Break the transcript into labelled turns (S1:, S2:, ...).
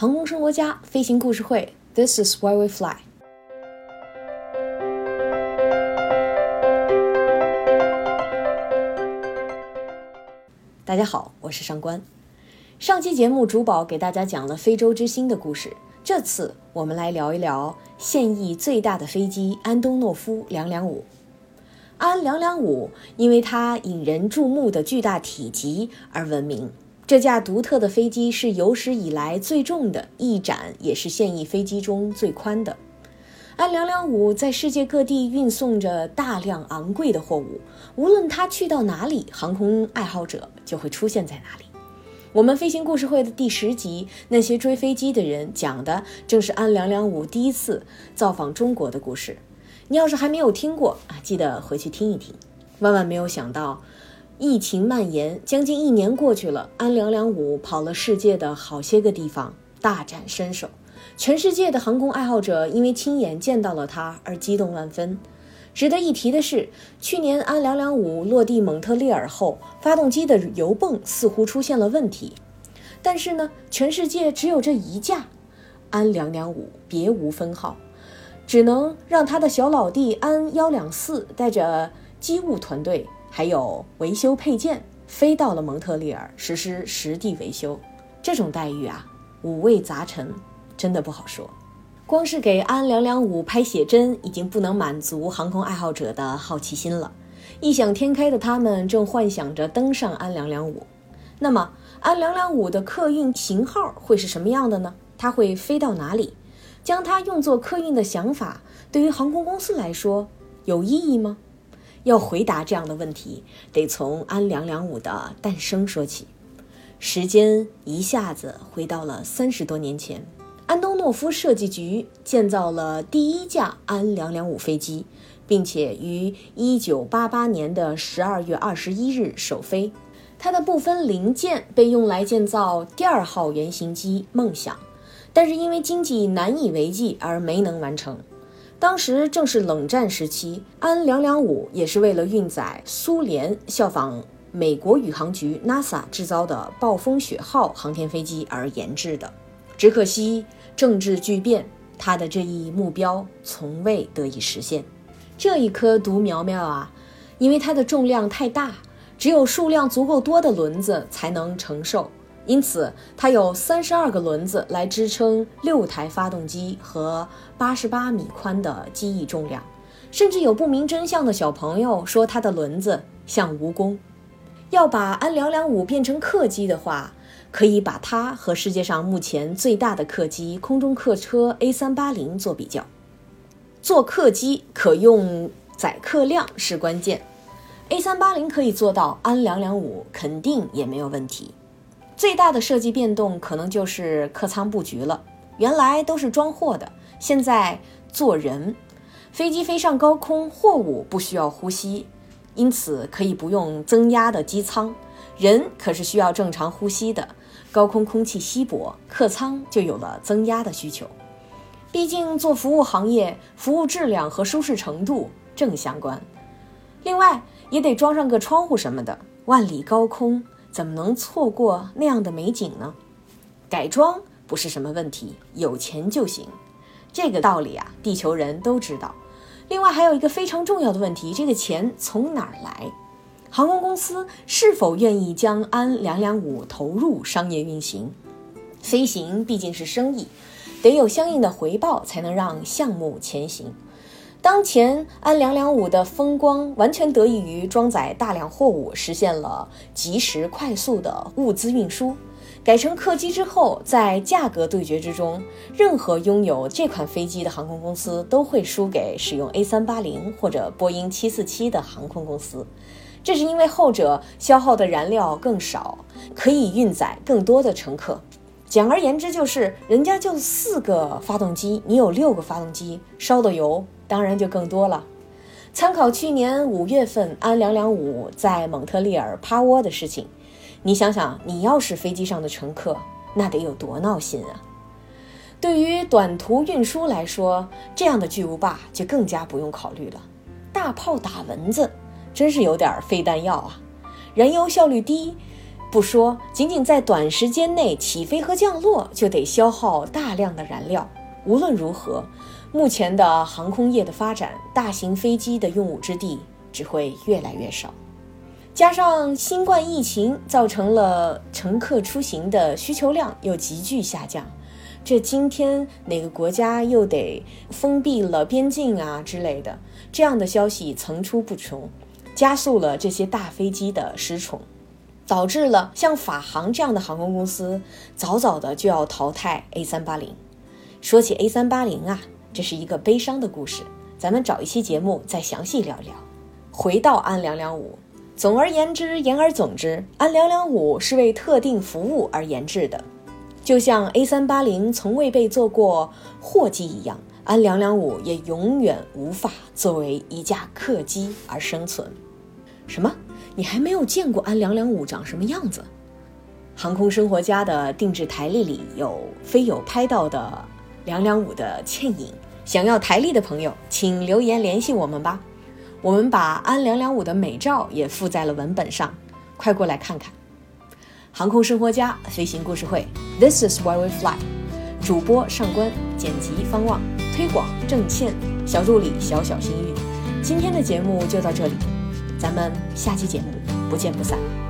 S1: 航空生活家飞行故事会，This is why we fly。大家好，我是上官。上期节目主宝给大家讲了非洲之星的故事，这次我们来聊一聊现役最大的飞机安东诺夫两两五。安两两五因为它引人注目的巨大体积而闻名。这架独特的飞机是有史以来最重的，翼展也是现役飞机中最宽的。安两两五在世界各地运送着大量昂贵的货物，无论它去到哪里，航空爱好者就会出现在哪里。我们飞行故事会的第十集《那些追飞机的人》讲的正是安两两五第一次造访中国的故事。你要是还没有听过啊，记得回去听一听。万万没有想到，疫情蔓延，将近一年过去了，安两两五跑了世界的好些个地方，大展身手。全世界的航空爱好者因为亲眼见到了它而激动万分。值得一提的是，去年安两两五落地蒙特利尔后，发动机的油泵似乎出现了问题。但是呢，全世界只有这一架安两两五，别无分号，只能让他的小老弟安幺两四带着机务团队还有维修配件飞到了蒙特利尔实施实地维修。这种待遇啊，五味杂陈。真的不好说，光是给安两两五拍写真，已经不能满足航空爱好者的好奇心了。异想天开的他们正幻想着登上安两两五。那么，安两两五的客运型号会是什么样的呢？它会飞到哪里？将它用作客运的想法，对于航空公司来说有意义吗？要回答这样的问题，得从安两两五的诞生说起。时间一下子回到了三十多年前。安东诺夫设计局建造了第一架安两两五飞机，并且于一九八八年的十二月二十一日首飞。它的部分零件被用来建造第二号原型机“梦想”，但是因为经济难以为继而没能完成。当时正是冷战时期，安两两五也是为了运载苏联效仿美国宇航局 NASA 制造的“暴风雪号”航天飞机而研制的。只可惜。政治巨变，他的这一目标从未得以实现。这一颗独苗苗啊，因为它的重量太大，只有数量足够多的轮子才能承受，因此它有三十二个轮子来支撑六台发动机和八十八米宽的机翼重量。甚至有不明真相的小朋友说，它的轮子像蜈蚣。要把安两两五变成客机的话。可以把它和世界上目前最大的客机空中客车 A380 做比较。做客机可用载客量是关键，A380 可以做到安两两五肯定也没有问题。最大的设计变动可能就是客舱布局了，原来都是装货的，现在坐人。飞机飞上高空，货物不需要呼吸，因此可以不用增压的机舱，人可是需要正常呼吸的。高空空气稀薄，客舱就有了增压的需求。毕竟做服务行业，服务质量和舒适程度正相关。另外，也得装上个窗户什么的。万里高空怎么能错过那样的美景呢？改装不是什么问题，有钱就行。这个道理啊，地球人都知道。另外，还有一个非常重要的问题：这个钱从哪儿来？航空公司是否愿意将安两两五投入商业运行？飞行毕竟是生意，得有相应的回报才能让项目前行。当前安两两五的风光完全得益于装载大量货物，实现了及时快速的物资运输。改成客机之后，在价格对决之中，任何拥有这款飞机的航空公司都会输给使用 A 三八零或者波音七四七的航空公司。这是因为后者消耗的燃料更少，可以运载更多的乘客。简而言之，就是人家就四个发动机，你有六个发动机，烧的油当然就更多了。参考去年五月份安两两五在蒙特利尔趴窝的事情，你想想，你要是飞机上的乘客，那得有多闹心啊！对于短途运输来说，这样的巨无霸就更加不用考虑了，大炮打蚊子。真是有点费弹药啊！燃油效率低，不说，仅仅在短时间内起飞和降落就得消耗大量的燃料。无论如何，目前的航空业的发展，大型飞机的用武之地只会越来越少。加上新冠疫情，造成了乘客出行的需求量又急剧下降。这今天哪个国家又得封闭了边境啊之类的，这样的消息层出不穷，加速了这些大飞机的失宠。导致了像法航这样的航空公司早早的就要淘汰 A 三八零。说起 A 三八零啊，这是一个悲伤的故事，咱们找一期节目再详细聊聊。回到安两两五，总而言之，言而总之，安两两五是为特定服务而研制的，就像 A 三八零从未被做过货机一样，安两两五也永远无法作为一架客机而生存。什么？你还没有见过安两两五长什么样子？航空生活家的定制台历里有飞友拍到的两两五的倩影。想要台历的朋友，请留言联系我们吧。我们把安两两五的美照也附在了文本上，快过来看看。航空生活家飞行故事会，This is why we fly。主播上官，剪辑方望，推广郑倩，小助理小小心玉。今天的节目就到这里。咱们下期节目不见不散。